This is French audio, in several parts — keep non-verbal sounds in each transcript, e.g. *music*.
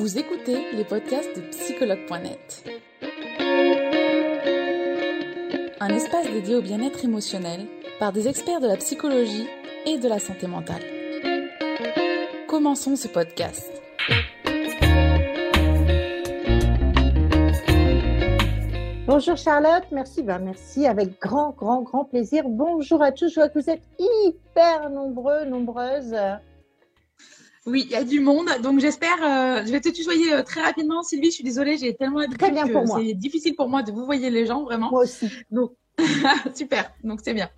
Vous écoutez les podcasts de psychologue.net. Un espace dédié au bien-être émotionnel par des experts de la psychologie et de la santé mentale. Commençons ce podcast. Bonjour Charlotte, merci, ben merci avec grand, grand, grand plaisir. Bonjour à tous, je vois que vous êtes hyper nombreux, nombreuses. Oui, il y a du monde, donc j'espère, euh, je vais te tutoyer euh, très rapidement. Sylvie, je suis désolée, j'ai tellement Très bien pour moi. C'est difficile pour moi de vous voyer les gens, vraiment. Moi aussi. Donc, *laughs* super, donc c'est bien.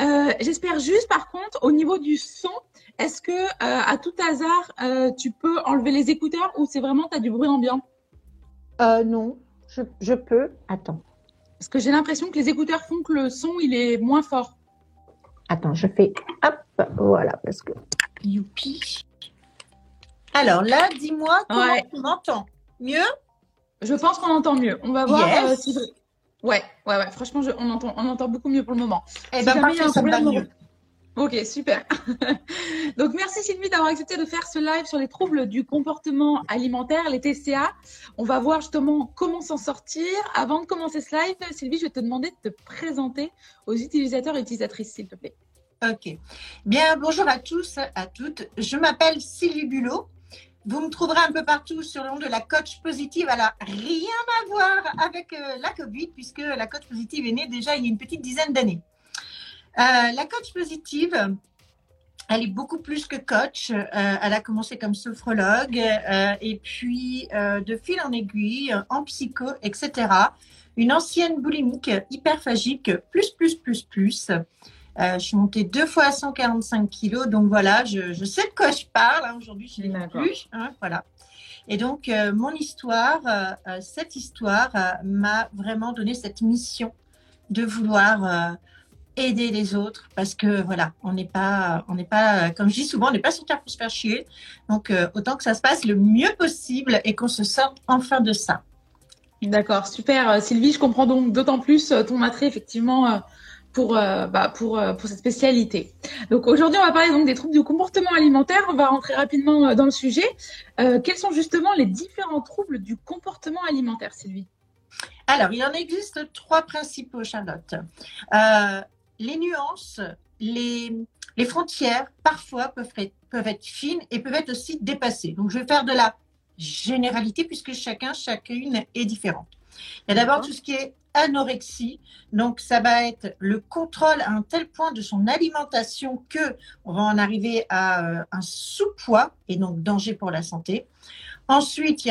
Euh, j'espère juste, par contre, au niveau du son, est-ce que à tout hasard, tu peux enlever les écouteurs ou c'est vraiment, tu as du bruit ambiant? Non, je, peux. Attends. Parce que j'ai l'impression que les écouteurs font que le son, il est moins fort. Attends, je fais hop, voilà, parce que. Youpi. Alors là, dis-moi comment tu m'entends. Mieux? Je pense qu'on entend mieux. On va voir euh, si. Ouais, ouais, ouais. Franchement, on, entend, on entend beaucoup mieux pour le moment. Eh bien, parfait, ça va mieux. Ok, super. *laughs* Donc, merci Sylvie d'avoir accepté de faire ce live sur les troubles du comportement alimentaire, les TCA. On va voir justement comment s'en sortir. Avant de commencer ce live, Sylvie, je vais te demander de te présenter aux utilisateurs et utilisatrices, s'il te plaît. Ok. Bien, bonjour à tous, à toutes. Je m'appelle Sylvie Bulot. Vous me trouverez un peu partout sur le nom de la coach positive. Alors, rien à voir avec euh, la Covid, puisque la coach positive est née déjà il y a une petite dizaine d'années. Euh, la coach positive, elle est beaucoup plus que coach. Euh, elle a commencé comme sophrologue et puis de fil en aiguille, en psycho, etc. Une ancienne boulimique hyperphagique, plus, plus, plus, plus. Je suis montée deux fois à 145 kilos, donc voilà, je, sais de quoi je parle. Hein. Aujourd'hui, je ne plus. Hein, voilà. Et donc, mon histoire, cette histoire m'a vraiment donné cette mission de vouloir aider les autres parce que voilà, on n'est pas, on n'est pas, comme je dis souvent, on n'est pas sur terre pour se faire chier. Donc euh, autant que ça se passe le mieux possible et qu'on se sorte enfin de ça. D'accord, super, euh, Sylvie. Je comprends donc d'autant plus euh, ton attrait effectivement pour, bah, pour, pour cette spécialité. Donc aujourd'hui, on va parler donc des troubles du comportement alimentaire. On va rentrer rapidement dans le sujet. quels sont justement les différents troubles du comportement alimentaire, Sylvie? Alors, il en existe trois principaux, Charlotte. Euh, les nuances, les, frontières, parfois, peuvent être, peuvent être fines et peuvent être aussi dépassées. Donc, je vais faire de la généralité puisque chacun, chacune est différente. Il y a d'abord tout ce qui est anorexie. Donc, ça va être le contrôle à un tel point de son alimentation que on va en arriver à euh, un sous-poids et donc danger pour la santé. Ensuite, il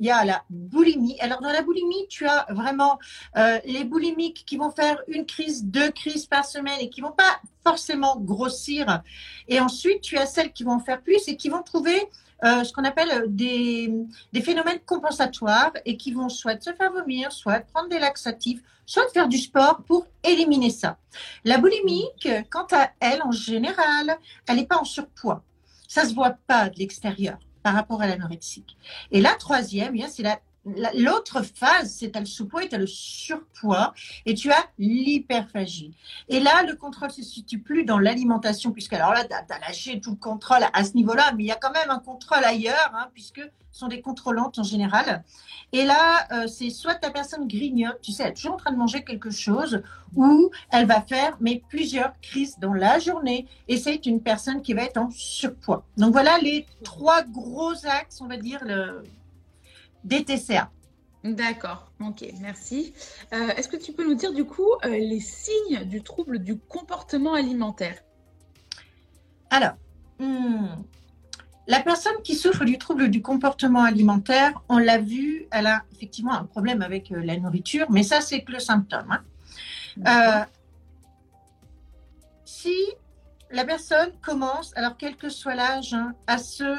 y, a, la boulimie. Alors, dans la boulimie, tu as vraiment euh, les boulimiques qui vont faire une crise, deux crises par semaine et qui vont pas forcément grossir. Et ensuite, tu as celles qui vont faire plus et qui vont trouver euh, ce qu'on appelle des, des, phénomènes compensatoires et qui vont soit se faire vomir, soit prendre des laxatifs, soit faire du sport pour éliminer ça. La boulimique, quant à elle, en général, elle n'est pas en surpoids. Ça se voit pas de l'extérieur par rapport à l'anorexique. Et la troisième, eh c'est la L'autre phase, c'est tu as le sous-poids et tu as le surpoids et tu as l'hyperphagie. Et là, le contrôle se situe plus dans l'alimentation, puisque alors là, tu as, lâché tout le contrôle à ce niveau-là, mais il y a quand même un contrôle ailleurs, hein, puisque ce sont des contrôlantes en général. Et là, euh, c'est soit ta personne grignote, tu sais, elle est toujours en train de manger quelque chose, ou elle va faire mais plusieurs crises dans la journée, et c'est une personne qui va être en surpoids. Donc voilà les trois gros axes, on va dire, le, des TCA. D'accord, ok, merci. Euh, est-ce que tu peux nous dire du coup euh, les signes du trouble du comportement alimentaire? Alors, hmm, la personne qui souffre du trouble du comportement alimentaire, on l'a vu, elle a effectivement un problème avec euh, la nourriture, mais ça c'est que le symptôme. Hein. si la personne commence, alors quel que soit l'âge, hein, à se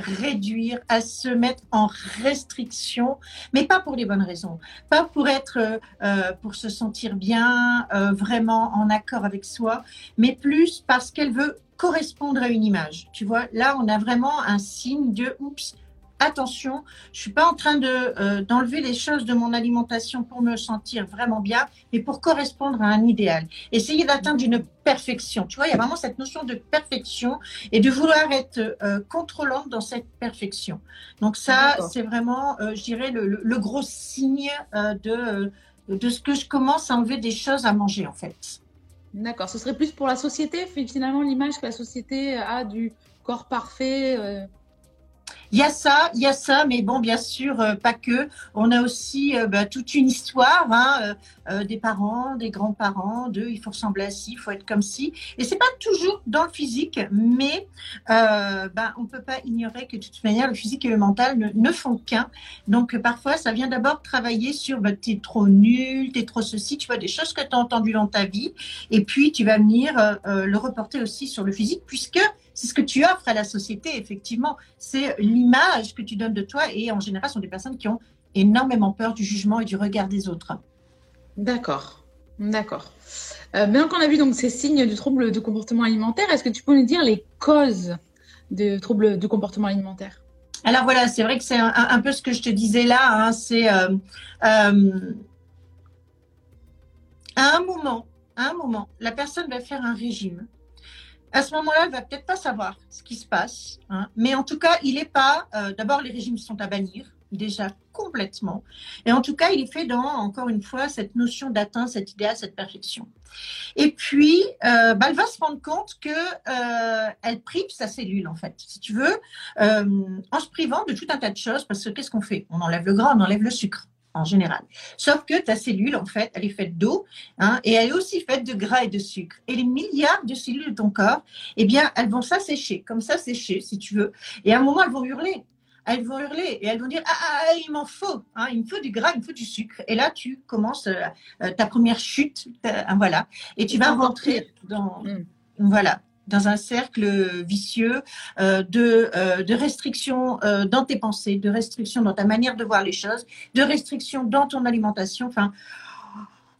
réduire, à se mettre en restriction, mais pas pour les bonnes raisons, pas pour être, euh, euh, pour se sentir bien, euh, vraiment en accord avec soi, mais plus parce qu'elle veut correspondre à une image. Tu vois, là, on a vraiment un signe de oups, attention, je suis pas en train de euh, d'enlever les choses de mon alimentation pour me sentir vraiment bien, mais pour correspondre à un idéal. Essayer d'atteindre une perfection. Tu vois, il y a vraiment cette notion de perfection et de vouloir être euh, contrôlante dans cette perfection. Donc ça, c'est vraiment, euh, je dirais, le, le, gros signe de de ce que je commence à enlever des choses à manger en fait. D'accord. Ce serait plus pour la société, finalement, l'image que la société a du corps parfait. Il y a ça, il y a ça, mais bon, bien sûr, euh, pas que. On a aussi euh, bah, toute une histoire hein, euh, des parents, des grands-parents, de il faut ressembler à ci, il faut être comme ci. Et c'est pas toujours dans le physique, mais bah, on peut pas ignorer que de toute manière, le physique et le mental ne, ne font qu'un. Donc parfois, ça vient d'abord travailler sur bah, t'es trop nul, t'es trop ceci, tu vois, des choses que tu as entendues dans ta vie. Et puis, tu vas venir le reporter aussi sur le physique, puisque c'est ce que tu offres à la société, effectivement. C'est l'image que tu donnes de toi et en général, ce sont des personnes qui ont énormément peur du jugement et du regard des autres. D'accord, d'accord. Euh, maintenant qu'on a vu donc ces signes du trouble du comportement alimentaire, est-ce que tu peux nous dire les causes de troubles du comportement alimentaire? Alors voilà, c'est vrai que c'est un, peu ce que je te disais là. Hein, c'est euh, euh, à un moment, à un moment, la personne va faire un régime à ce moment-là, elle va peut-être pas savoir ce qui se passe, hein. mais en tout cas, il n'est pas. Euh, d'abord, les régimes sont à bannir déjà complètement, et en tout cas, il est fait dans encore une fois cette notion d'atteindre cet idéal, cette perfection. Et puis, euh, bah, elle va se rendre compte que euh, elle prive sa cellule en fait, si tu veux, en se privant de tout un tas de choses, parce que qu'est-ce qu'on fait? On enlève le gras, on enlève le sucre en général. Sauf que ta cellule, en fait, elle est faite d'eau hein, et elle est aussi faite de gras et de sucre. Et les milliards de cellules de ton corps, eh bien, elles vont s'assécher, comme ça sécher, si tu veux. Et à un moment, elles vont hurler. Elles vont hurler et elles vont dire ah, ah, ah il m'en faut, hein, il me faut du gras, il me faut du sucre. Et là, tu commences euh, euh, ta première chute, voilà, et tu vas rentrer dans, mm. voilà, dans un cercle vicieux euh, de, euh, de restrictions euh, dans tes pensées, de restrictions dans ta manière de voir les choses, de restrictions dans ton alimentation. Enfin,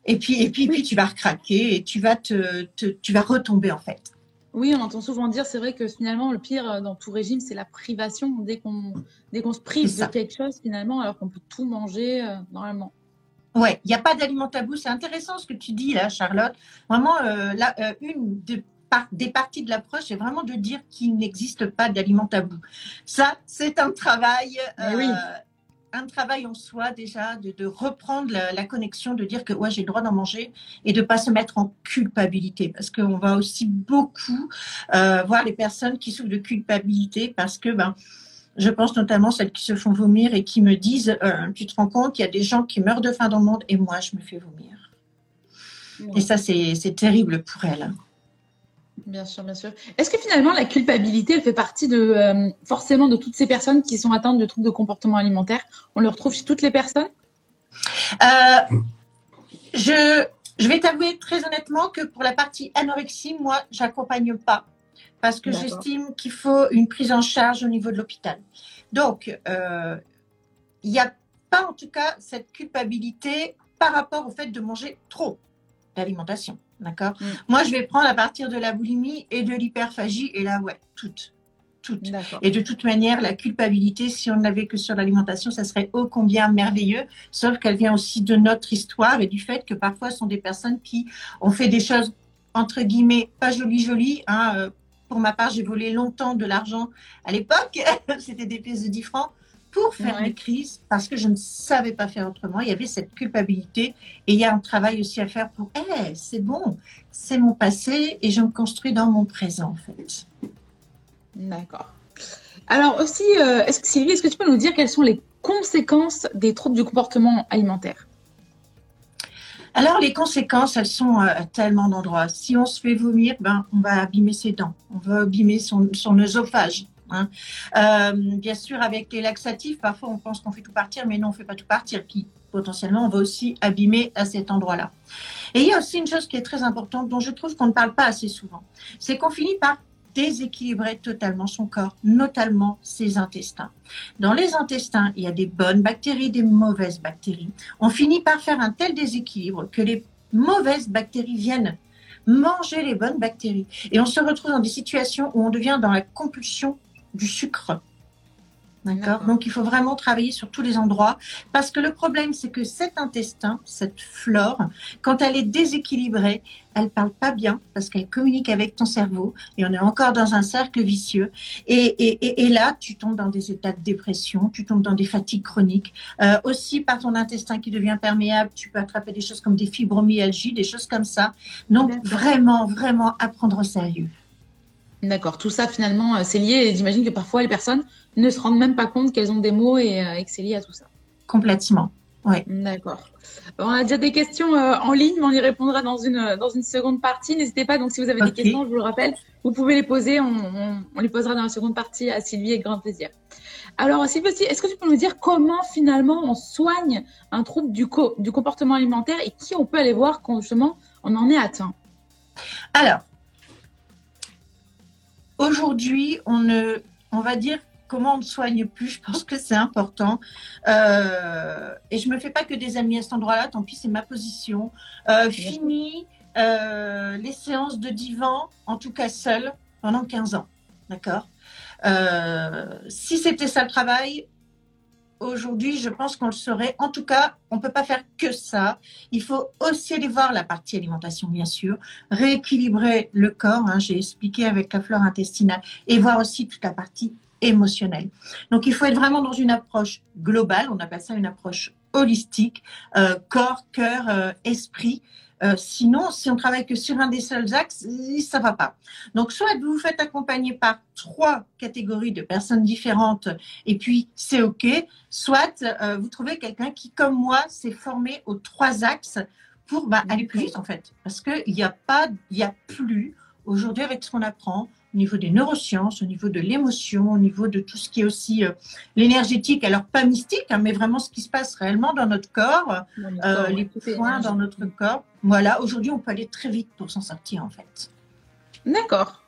et puis, et puis, puis tu vas recraquer et tu vas te, tu vas retomber en fait. Oui, on entend souvent dire, c'est vrai que finalement, le pire dans tout régime, c'est la privation. Dès qu'on dès qu'on se prive de quelque chose, finalement, alors qu'on peut tout manger normalement. Ouais, il n'y a pas d'aliment tabou. C'est intéressant ce que tu dis là, Charlotte. Vraiment, là, une de des parties de l'approche, c'est vraiment de dire qu'il n'existe pas d'aliments tabou. Ça, c'est un travail. Euh, un travail en soi déjà de, reprendre la, connexion, de dire que ouais j'ai le droit d'en manger et de pas se mettre en culpabilité parce qu'on va aussi beaucoup euh, voir les personnes qui souffrent de culpabilité parce que ben je pense notamment celles qui se font vomir et qui me disent euh, tu te rends compte il y a des gens qui meurent de faim dans le monde et moi je me fais vomir et ça c'est terrible pour elles. Bien sûr, bien sûr. Est-ce que finalement la culpabilité, elle fait partie de euh, forcément de toutes ces personnes qui sont atteintes de troubles de comportement alimentaire? On le retrouve chez toutes les personnes? Euh, je, je vais t'avouer très honnêtement que pour la partie anorexie, moi, j'accompagne pas parce que j'estime qu'il faut une prise en charge au niveau de l'hôpital. Donc, euh, il n'y a pas en tout cas cette culpabilité par rapport au fait de manger trop d'alimentation. D'accord mm. Moi, je vais prendre à partir de la boulimie et de l'hyperphagie, et là, ouais, toutes. Toutes. Et de toute manière, la culpabilité, si on n'avait que sur l'alimentation, ça serait ô combien merveilleux, sauf qu'elle vient aussi de notre histoire et du fait que parfois, ce sont des personnes qui ont fait des choses, entre guillemets, pas jolies, jolies. Hein, euh, pour ma part, j'ai volé longtemps de l'argent à l'époque, *laughs* c'était des pièces de 10 francs pour faire des crises parce que je ne savais pas faire autrement. Il y avait cette culpabilité et il y a un travail aussi à faire pour hey, c'est bon, c'est mon passé et je me construis dans mon présent en fait. D'accord. Alors aussi, euh, est-ce que Sylvie, est-ce que tu peux nous dire quelles sont les conséquences des troubles du comportement alimentaire? Alors, les conséquences, elles sont à tellement d'endroits. Si on se fait vomir, ben, on va abîmer ses dents, on va abîmer son, son œsophage, Hein. Euh, bien sûr, avec les laxatifs, parfois on pense qu'on fait tout partir, mais non, on ne fait pas tout partir. Puis potentiellement, on va aussi abîmer à cet endroit-là. Et il y a aussi une chose qui est très importante, dont je trouve qu'on ne parle pas assez souvent, c'est qu'on finit par déséquilibrer totalement son corps, notamment ses intestins. Dans les intestins, il y a des bonnes bactéries, des mauvaises bactéries. On finit par faire un tel déséquilibre que les mauvaises bactéries viennent manger les bonnes bactéries. Et on se retrouve dans des situations où on devient dans la compulsion du sucre. D'accord Donc, il faut vraiment travailler sur tous les endroits. Parce que le problème, c'est que cet intestin, cette flore, quand elle est déséquilibrée, elle ne parle pas bien parce qu'elle communique avec ton cerveau. Et on est encore dans un cercle vicieux. Et, là, tu tombes dans des états de dépression, tu tombes dans des fatigues chroniques. Euh, aussi, par ton intestin qui devient perméable, tu peux attraper des choses comme des fibromyalgies, des choses comme ça. Donc, vraiment, vraiment apprendre au sérieux. D'accord. Tout ça, finalement, euh, c'est lié. J'imagine que parfois, les personnes ne se rendent même pas compte qu'elles ont des mots et, euh, que c'est lié à tout ça. Complètement. Oui. D'accord. On a déjà des questions euh, en ligne, mais on y répondra dans une, dans une seconde partie. N'hésitez pas, donc si vous avez des questions, je vous le rappelle, vous pouvez les poser. On, les posera dans la seconde partie à Sylvie avec grand plaisir. Alors, Sylvie, est-ce que tu peux nous dire comment finalement on soigne un trouble du, du comportement alimentaire et qui on peut aller voir quand justement on en est atteint? Alors, Aujourd'hui, on ne, on va dire comment on ne soigne plus, je pense que c'est important. Euh, et je ne me fais pas que des amis à cet endroit-là, tant pis, c'est ma position. Euh, fini euh, les séances de divan, en tout cas seul, pendant 15 ans. D'accord? Si c'était ça le travail, aujourd'hui, je pense qu'on le saurait. En tout cas, on ne peut pas faire que ça. Il faut aussi aller voir la partie alimentation, bien sûr, rééquilibrer le corps, hein, j'ai expliqué avec la flore intestinale, et voir aussi toute la partie émotionnelle. Donc, il faut être vraiment dans une approche globale, on appelle ça une approche holistique, euh, corps, cœur, euh, esprit, euh, sinon, si on travaille que sur un des seuls axes, ça va pas. Donc, soit vous vous faites accompagner par trois catégories de personnes différentes et puis c'est OK, soit euh, vous trouvez quelqu'un qui, comme moi, s'est formé aux trois axes pour bah, aller plus vite en fait. Parce qu'il n'y a pas, il n'y a plus aujourd'hui avec ce qu'on apprend, au niveau des neurosciences, au niveau de l'émotion, au niveau de tout ce qui est aussi euh, l'énergétique, alors pas mystique, hein, mais vraiment ce qui se passe réellement dans notre corps, euh, les points dans notre corps. Voilà, aujourd'hui, on peut aller très vite pour s'en sortir, en fait. D'accord.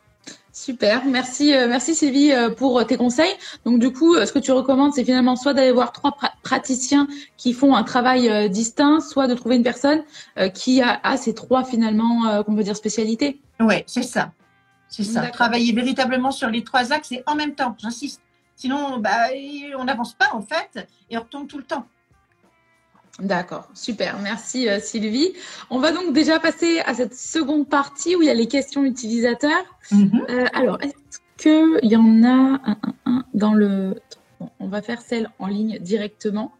Super, merci, euh, merci Sylvie pour tes conseils. Donc du coup, ce que tu recommandes, c'est finalement soit d'aller voir trois praticiens qui font un travail distinct, soit de trouver une personne qui a, a, ces trois finalement, qu'on peut dire spécialités. Oui, c'est ça. C'est ça, travailler véritablement sur les trois axes et en même temps, j'insiste. Sinon, bah, on n'avance pas en fait et on retombe tout le temps. D'accord, super, merci euh, Sylvie. On va donc déjà passer à cette seconde partie où il y a les questions utilisateurs. Mhm. Euh, alors, est-ce qu'il y en a un, dans le... on va faire celle en ligne directement.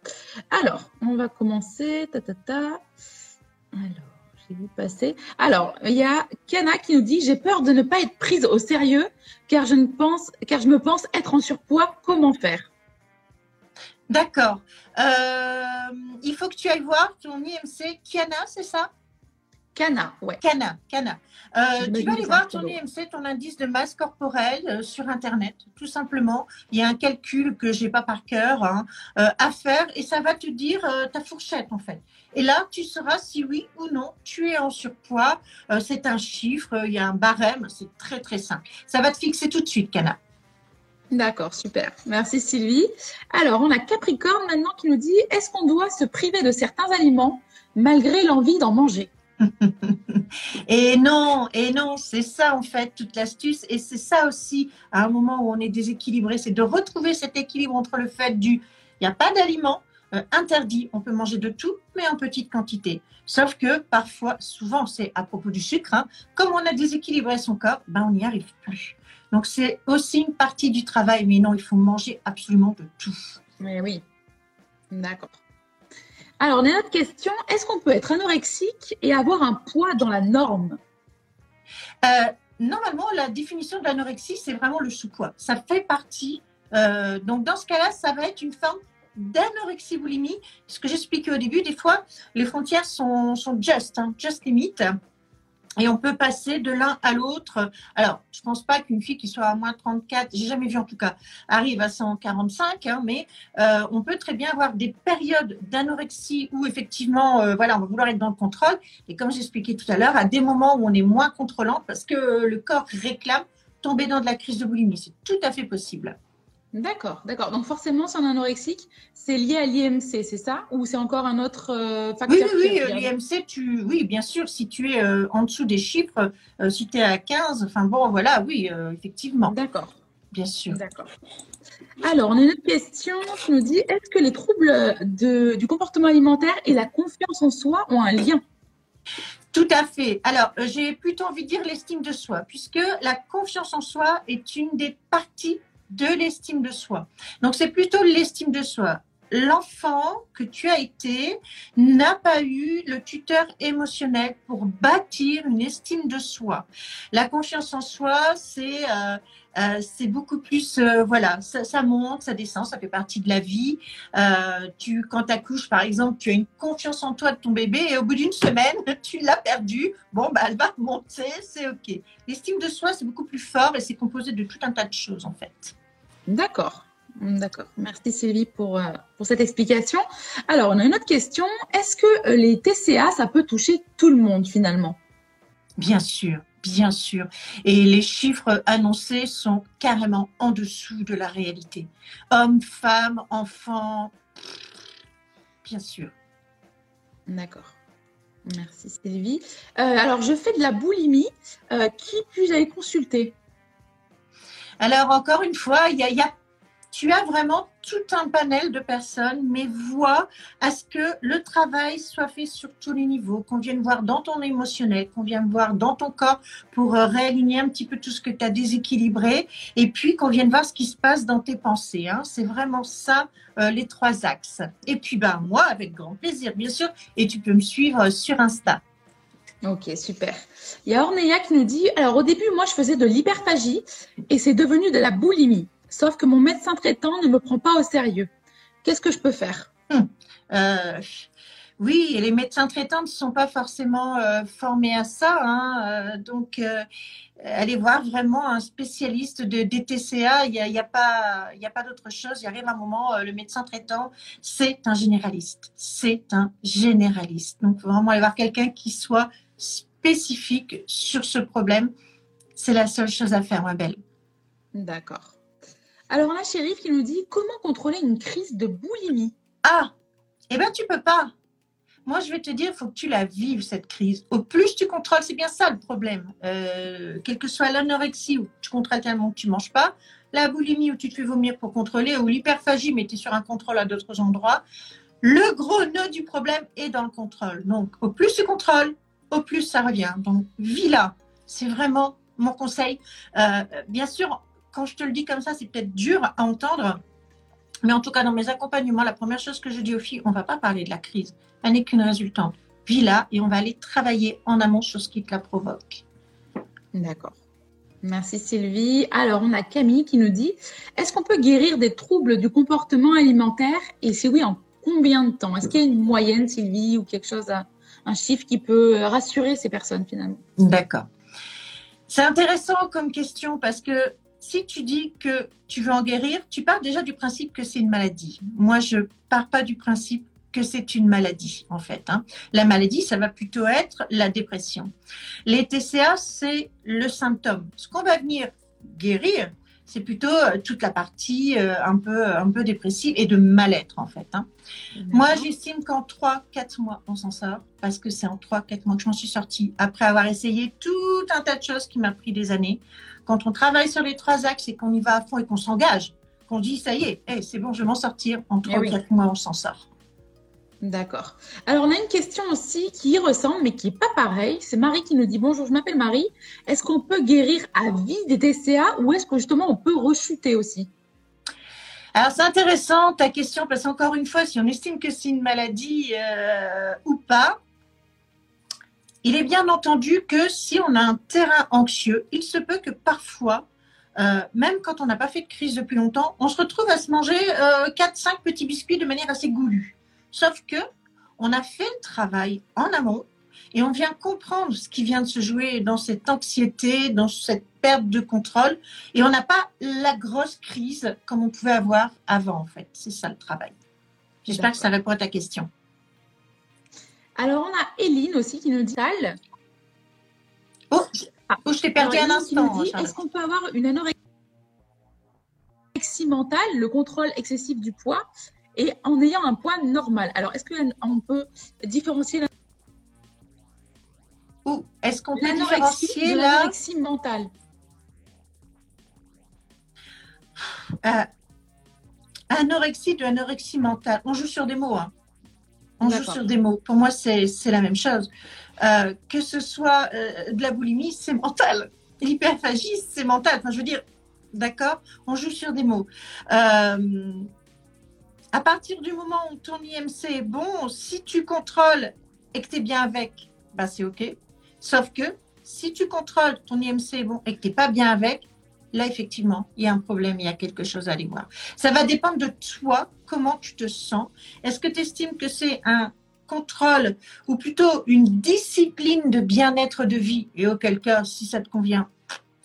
Alors, on va commencer. Ta, ta, ta. Alors passer. Alors, il y a Kana qui nous dit J'ai peur de ne pas être prise au sérieux car je, ne pense, car je me pense être en surpoids. Comment faire? D'accord. Euh, il faut que tu ailles voir ton IMC. Kiana, c'est ça? Cana, ouais. Cana, Cana. Euh, tu vas aller voir ton IMC, ton indice de masse corporelle euh, sur Internet, tout simplement. Il y a un calcul que j'ai pas par cœur hein, euh, à faire et ça va te dire ta fourchette en fait. Et là, tu sauras si oui ou non tu es en surpoids. c'est un chiffre, il y a un barème, c'est très très simple. Ça va te fixer tout de suite, Cana. D'accord, super. Merci Sylvie. Alors, on a Capricorne maintenant qui nous dit est-ce qu'on doit se priver de certains aliments malgré l'envie d'en manger? *laughs* Et non, et non, c'est ça en fait toute l'astuce. Et c'est ça aussi, à un moment où on est déséquilibré, c'est de retrouver cet équilibre entre le fait du, il n'y a pas d'aliments euh, interdits, on peut manger de tout, mais en petite quantité. Sauf que parfois, souvent, c'est à propos du sucre, hein, comme on a déséquilibré son corps, ben on n'y arrive plus. Donc c'est aussi une partie du travail, mais non, il faut manger absolument de tout. Mais oui, d'accord. Alors, on a une autre question. Est-ce qu'on peut être anorexique et avoir un poids dans la norme? Euh, Normalement, la définition de l'anorexie, c'est vraiment le sous-poids. Ça fait partie. Euh, donc, dans ce cas-là, ça va être une forme d'anorexie boulimie. Ce que j'expliquais au début, des fois, les frontières sont, sont just, hein, just limite et on peut passer de l'un à l'autre. Alors, je pense pas qu'une fille qui soit à moins 34, j'ai jamais vu en tout cas, arrive à 145, hein, mais euh, on peut très bien avoir des périodes d'anorexie où effectivement, euh, voilà, on va vouloir être dans le contrôle. Et comme j'expliquais tout à l'heure, à des moments où on est moins contrôlant parce que le corps réclame tomber dans de la crise de boulimie. C'est tout à fait possible. D'accord, d'accord. Donc forcément, si on est anorexique, c'est lié à l'IMC, c'est ça? Ou c'est encore un autre euh, facteur Oui, oui, oui. Euh, L'IMC, tu... oui, bien sûr, si tu es euh, en dessous des chiffres, si tu es à 15, enfin bon, voilà, oui, effectivement. D'accord. bien sûr. D'accord. Alors, on a une autre question qui nous dit est-ce que les troubles du comportement alimentaire et la confiance en soi ont un lien? Tout à fait. Alors, j'ai plutôt envie de dire l'estime de soi, puisque la confiance en soi est une des parties de l'estime de soi. Donc, c'est plutôt l'estime de soi l'enfant que tu as été n'a pas eu le tuteur émotionnel pour bâtir une estime de soi. La confiance en soi, c'est euh, euh, c'est beaucoup plus, euh, voilà, ça, ça, monte, ça descend, ça fait partie de la vie. tu, quand tu accouches, par exemple, tu as une confiance en toi de ton bébé et au bout d'une semaine, *laughs* tu l'as perdu. Bon, bah, elle va monter, c'est OK. L'estime de soi, c'est beaucoup plus fort et c'est composé de tout un tas de choses, en fait. D'accord. D'accord. Merci Sylvie pour, euh, pour cette explication. Alors, on a une autre question. Est-ce que euh, les TCA, ça peut toucher tout le monde finalement? Bien sûr, bien sûr. Et les chiffres annoncés sont carrément en dessous de la réalité. Hommes, femmes, enfants, bien sûr. D'accord. Merci Sylvie. Euh, alors, je fais de la boulimie. qui puis-je aller consulter? Alors, encore une fois, il y a tu as vraiment tout un panel de personnes, mais vois à ce que le travail soit fait sur tous les niveaux, qu'on vienne voir dans ton émotionnel, qu'on vienne voir dans ton corps pour euh, réaligner un petit peu tout ce que tu as déséquilibré, et puis qu'on vienne voir ce qui se passe dans tes pensées. Hein. C'est vraiment ça, euh, les trois axes. Et puis, ben, moi, avec grand plaisir, bien sûr, et tu peux me suivre sur Insta. Ok, super. Il y a Orneya qui nous dit, alors au début, moi, je faisais de l'hyperphagie et c'est devenu de la boulimie. Sauf que mon médecin traitant ne me prend pas au sérieux. Qu'est-ce que je peux faire? Hum. euh, Oui, les médecins traitants ne sont pas forcément euh, formés à ça. Hein, euh, donc, allez voir vraiment un spécialiste de DTCA. Il n'y a, y a, pas, d'autre chose. Il arrive un moment, le médecin traitant, c'est un généraliste. C'est un généraliste. Donc, vraiment aller voir quelqu'un qui soit spécifique sur ce problème. C'est la seule chose à faire, ma belle. D'accord. Alors, a Chérif qui nous dit comment contrôler une crise de boulimie? Ah, eh bien, tu peux pas. Moi, je vais te dire, il faut que tu la vives, cette crise. Au plus tu contrôles, c'est bien ça le problème. Euh, quelle que soit l'anorexie où tu contrôles tellement que tu manges pas, la boulimie où tu te fais vomir pour contrôler, ou l'hyperphagie, mais tu es sur un contrôle à d'autres endroits. Le gros nœud du problème est dans le contrôle. Donc, au plus tu contrôles, au plus ça revient. Donc, vis là. C'est vraiment mon conseil. Euh, bien sûr, quand je te le dis comme ça, c'est peut-être dur à entendre. Mais en tout cas, dans mes accompagnements, la première chose que je dis aux filles, on ne va pas parler de la crise. Elle n'est qu'une résultante. Vis là et on va aller travailler en amont sur ce qui te la provoque. D'accord. Merci Sylvie. Alors, on a Camille qui nous dit Est-ce qu'on peut guérir des troubles du comportement alimentaire? Et si oui, en combien de temps? Est-ce qu'il y a une moyenne, Sylvie, ou quelque chose, un chiffre qui peut rassurer ces personnes finalement? D'accord. C'est intéressant comme question parce que si tu dis que tu veux en guérir, tu pars déjà du principe que c'est une maladie. Moi, je pars pas du principe que c'est une maladie, en fait. Hein. La maladie, ça va plutôt être la dépression. Les TCA, c'est le symptôme. Ce qu'on va venir guérir, c'est plutôt euh, toute la partie euh, un, peu, un peu dépressive et de mal-être, en fait. Hein. Moi, j'estime qu'en 3-4 mois, on s'en sort, parce que c'est en 3-4 mois que je m'en suis sortie, après avoir essayé tout un tas de choses qui m'a pris des années quand on travaille sur les trois axes et qu'on y va à fond et qu'on s'engage, qu'on dit ça y est, eh, c'est bon, je vais m'en sortir, en trois ou quatre mois, on s'en sort. D'accord. Alors, on a une question aussi qui y ressemble, mais qui n'est pas pareille. C'est Marie qui nous dit Bonjour, je m'appelle Marie. Est-ce qu'on peut guérir à vie des TCA ou est-ce que justement on peut rechuter aussi? Alors c'est intéressant ta question parce qu'encore une fois, si on estime que c'est une maladie euh, ou pas, il est bien entendu que si on a un terrain anxieux, il se peut que parfois, euh, même quand on n'a pas fait de crise depuis longtemps, on se retrouve à se manger euh, 4-5 petits biscuits de manière assez goulue. Sauf que on a fait le travail en amont et on vient comprendre ce qui vient de se jouer dans cette anxiété, dans cette perte de contrôle et on n'a pas la grosse crise comme on pouvait avoir avant en fait. C'est ça le travail. J'espère que ça répond à ta question. Alors, on a Eline aussi qui nous dit Oh, oh je t'ai perdu un instant. Est-ce qu'on peut avoir une anorexie mentale, le contrôle excessif du poids, et en ayant un poids normal Alors, est-ce qu'on peut différencier Ou est-ce qu'on peut différencier l'anorexie mentale? Euh, Anorexie de anorexie mentale. On joue sur des mots. Hein. On joue sur des mots. Pour moi, c'est la même chose. Euh, que ce soit euh, de la boulimie, c'est mental. L'hyperphagie, c'est mental. Enfin, je veux dire, d'accord On joue sur des mots. Euh, à partir du moment où ton IMC est bon, si tu contrôles et que tu es bien avec, bah, c'est OK. Sauf que si tu contrôles ton IMC est bon et que tu n'es pas bien avec, là, effectivement, il y a un problème, il y a quelque chose à aller voir. Ça va dépendre de toi, comment tu te sens. Est-ce que tu estimes que c'est un contrôle ou plutôt une discipline de bien-être de vie? Et auquel cas, si ça te convient,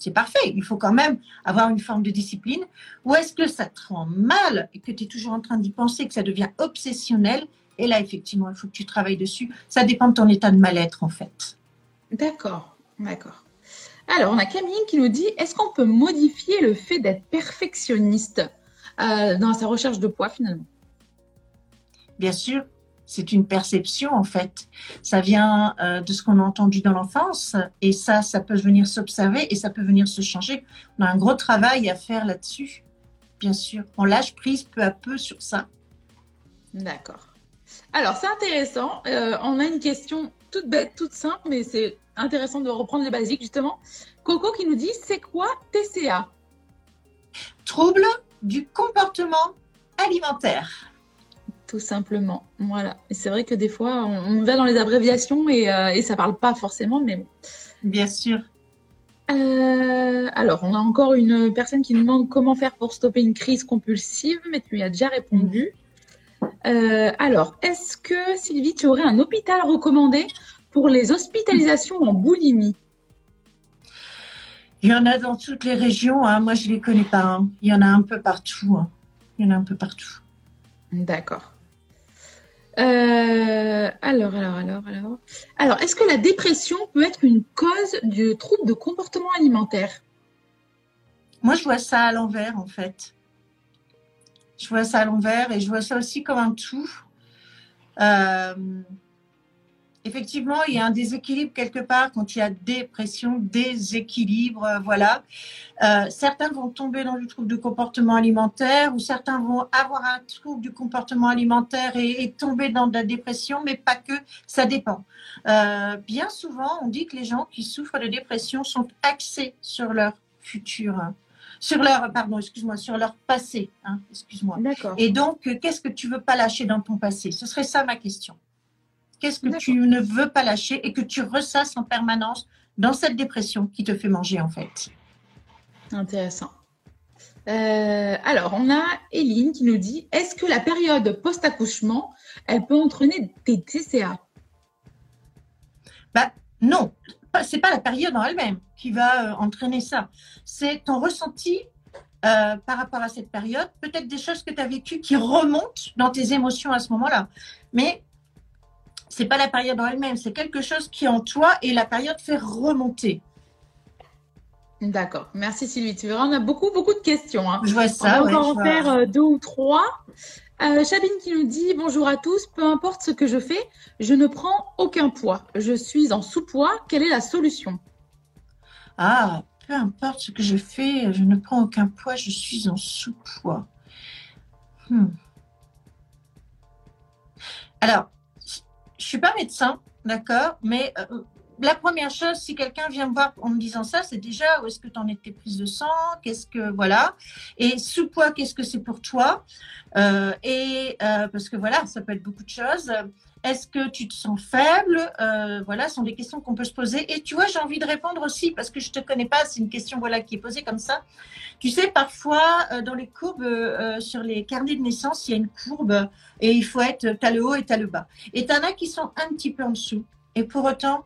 c'est parfait. Il faut quand même avoir une forme de discipline. Ou est-ce que ça te rend mal et que tu es toujours en train d'y penser, que ça devient obsessionnel? Et là, effectivement, il faut que tu travailles dessus. Ça dépend de ton état de mal-être, en fait. D'accord, d'accord. Alors, on a Camille qui nous dit est-ce qu'on peut modifier le fait d'être perfectionniste euh, dans sa recherche de poids finalement? Bien sûr, c'est une perception en fait. Ça vient euh, de ce qu'on a entendu dans l'enfance et ça, ça peut venir s'observer et ça peut venir se changer. On a un gros travail à faire là-dessus, bien sûr. On lâche prise peu à peu sur ça. D'accord. Alors c'est intéressant. Euh, on a une question toute bête, toute simple, mais c'est intéressant de reprendre les basiques justement. Coco qui nous dit c'est quoi TCA Trouble du comportement alimentaire tout simplement. Voilà. Et c'est vrai que des fois, on, va dans les abréviations et, ça euh, ça parle pas forcément, mais bon. Bien sûr. Euh, alors, on a encore une personne qui nous demande comment faire pour stopper une crise compulsive, mais tu y as déjà répondu. Euh, alors, est-ce que Sylvie, tu aurais un hôpital recommandé pour les hospitalisations en boulimie? Il y en a dans toutes les régions. Hein. Moi, je ne les connais pas. Hein. Il y en a un peu partout. Hein. Il y en a un peu partout. D'accord. Euh, alors, alors, alors, alors. Alors, est-ce que la dépression peut être une cause du trouble de comportement alimentaire? Moi, je vois ça à l'envers, en fait. Je vois ça à l'envers et je vois ça aussi comme un tout. Euh, effectivement, il y a un déséquilibre quelque part quand il y a dépression, déséquilibre, euh, voilà. Euh, certains vont tomber dans le trouble du comportement alimentaire ou certains vont avoir un trouble du comportement alimentaire et, tomber dans de la dépression, mais pas que, ça dépend. Euh, bien souvent, on dit que les gens qui souffrent de dépression sont axés sur leur futur. sur leur, pardon, excuse-moi, sur leur passé, hein, excuse-moi. Et donc, qu'est-ce que tu veux pas lâcher dans ton passé? Ce serait ça ma question. Qu'est-ce que tu ne veux pas lâcher et que tu ressasses en permanence dans cette dépression qui te fait manger en fait? Intéressant. Euh, alors, on a Eline qui nous dit est-ce que la période post-accouchement, elle peut entraîner des TCA? Bah, Non, c'est pas la période en elle-même qui va euh, entraîner ça. C'est ton ressenti euh, par rapport à cette période, peut-être des choses que tu as vécues qui remontent dans tes émotions à ce moment-là. Mais c'est pas la période en elle-même, c'est quelque chose qui est en toi et la période fait remonter. D'accord. Merci Sylvie. Tu verras, on a beaucoup, beaucoup de questions. Hein. Je vois ça. On va en faire euh, deux ou trois. Euh, Chabine qui nous dit Bonjour à tous, peu importe ce que je fais, je ne prends aucun poids. Je suis en sous-poids. Quelle est la solution? Ah, peu importe ce que je fais, je ne prends aucun poids, je suis en sous-poids. Hmm. Alors, je suis pas médecin, d'accord, mais euh, la première chose, si quelqu'un vient me voir en me disant ça, c'est déjà où est-ce que tu en es tes prises de sang, qu'est-ce que voilà, et sous-poids, qu'est-ce que c'est pour toi, euh, et euh, parce que voilà, ça peut être beaucoup de choses. Est-ce que tu te sens faible? Euh, Voilà, ce sont des questions qu'on peut se poser. Et tu vois, j'ai envie de répondre aussi parce que je te connais pas. C'est une question voilà qui est posée comme ça. Tu sais, parfois dans les courbes sur les carnets de naissance, il y a une courbe et il faut être, tu as le haut et tu as le bas. Et tu en as qui sont un petit peu en dessous. Et pour autant,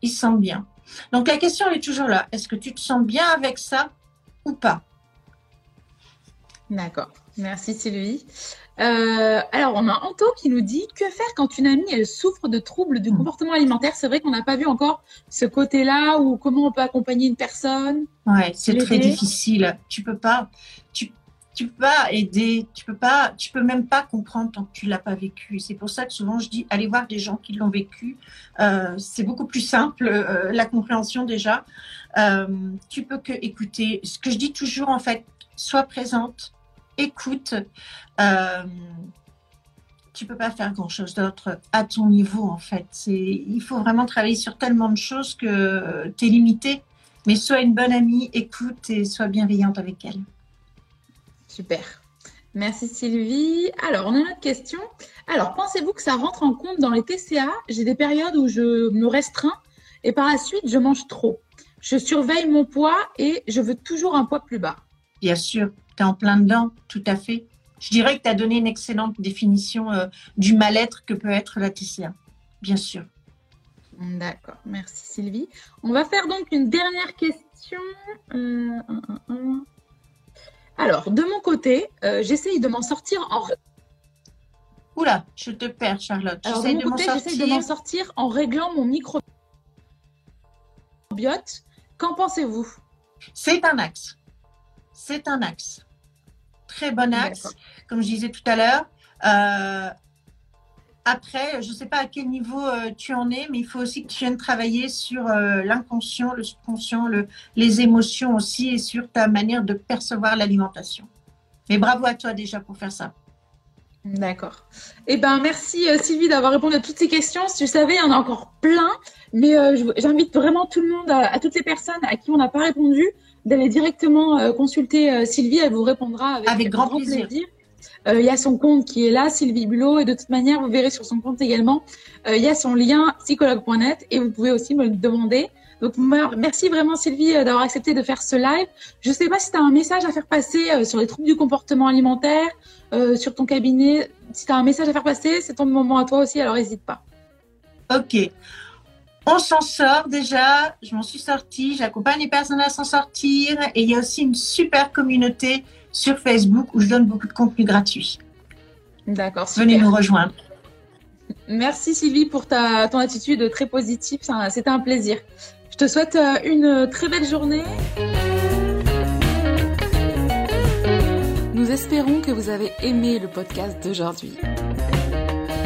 ils se sentent bien. Donc la question est toujours là. Est-ce que tu te sens bien avec ça ou pas? D'accord. Merci Sylvie. Euh, alors, on a Anto qui nous dit que faire quand une amie elle souffre de troubles du comportement alimentaire? C'est vrai qu'on n'a pas vu encore ce côté-là ou comment on peut accompagner une personne? Ouais, c'est très difficile. Tu peux pas. Tu, tu peux pas aider, tu peux pas, tu peux même pas comprendre tant que tu l'as pas vécu. C'est pour ça que souvent je dis, allez voir des gens qui l'ont vécu. Euh, c'est beaucoup plus simple euh, la compréhension déjà. Euh, tu peux que écouter. Ce que je dis toujours en fait, sois présente, écoute. Euh, tu peux pas faire grand chose d'autre à ton niveau en fait. Il faut vraiment travailler sur tellement de choses que tu es limité. Mais sois une bonne amie, écoute et sois bienveillante avec elle. Super. Merci Sylvie. Alors, on a une autre question. Alors, pensez-vous que ça rentre en compte dans les TCA J'ai des périodes où je me restreins et par la suite, je mange trop. Je surveille mon poids et je veux toujours un poids plus bas. Bien sûr, tu es en plein dedans, tout à fait. Je dirais que tu as donné une excellente définition euh, du mal-être que peut être la TCA. Bien sûr. D'accord, merci Sylvie. On va faire donc une dernière question. Euh, Alors, de mon côté, euh, j'essaye de m'en sortir en. Oula, je te perds, Charlotte. Alors, de mon côté, j'essaye de m'en sortir en réglant mon microbiote. Qu'en pensez-vous? C'est un axe. C'est un axe. Très bon axe, comme je disais tout à l'heure. Euh, après, je ne sais pas à quel niveau euh, tu en es, mais il faut aussi que tu viennes travailler sur euh, l'inconscient, le subconscient, le, les émotions aussi et sur ta manière de percevoir l'alimentation. Mais bravo à toi déjà pour faire ça. D'accord. Eh ben, merci Sylvie d'avoir répondu à toutes ces questions. Si tu savais, il y en a encore plein, mais j'invite vraiment tout le monde, à, toutes les personnes à qui on n'a pas répondu, d'aller directement consulter Sylvie. Elle vous répondra avec, grand, plaisir. Euh, il y a son compte qui est là, Sylvie Bulot, et de toute manière, vous verrez sur son compte également, euh, il y a son lien psychologue.net et vous pouvez aussi me le demander. Donc, merci vraiment Sylvie euh, d'avoir accepté de faire ce live. Je ne sais pas si tu as un message à faire passer sur les troubles du comportement alimentaire, sur ton cabinet. Si tu as un message à faire passer, c'est ton moment à toi aussi, alors n'hésite pas. Ok. On s'en sort déjà, je m'en suis sortie, j'accompagne les personnes à s'en sortir et il y a aussi une super communauté sur Facebook où je donne beaucoup de contenu gratuit. D'accord. Venez nous rejoindre. Merci Sylvie pour ta, ton attitude très positive. C'était un plaisir. Je te souhaite euh, une très belle journée. Nous espérons que vous avez aimé le podcast d'aujourd'hui.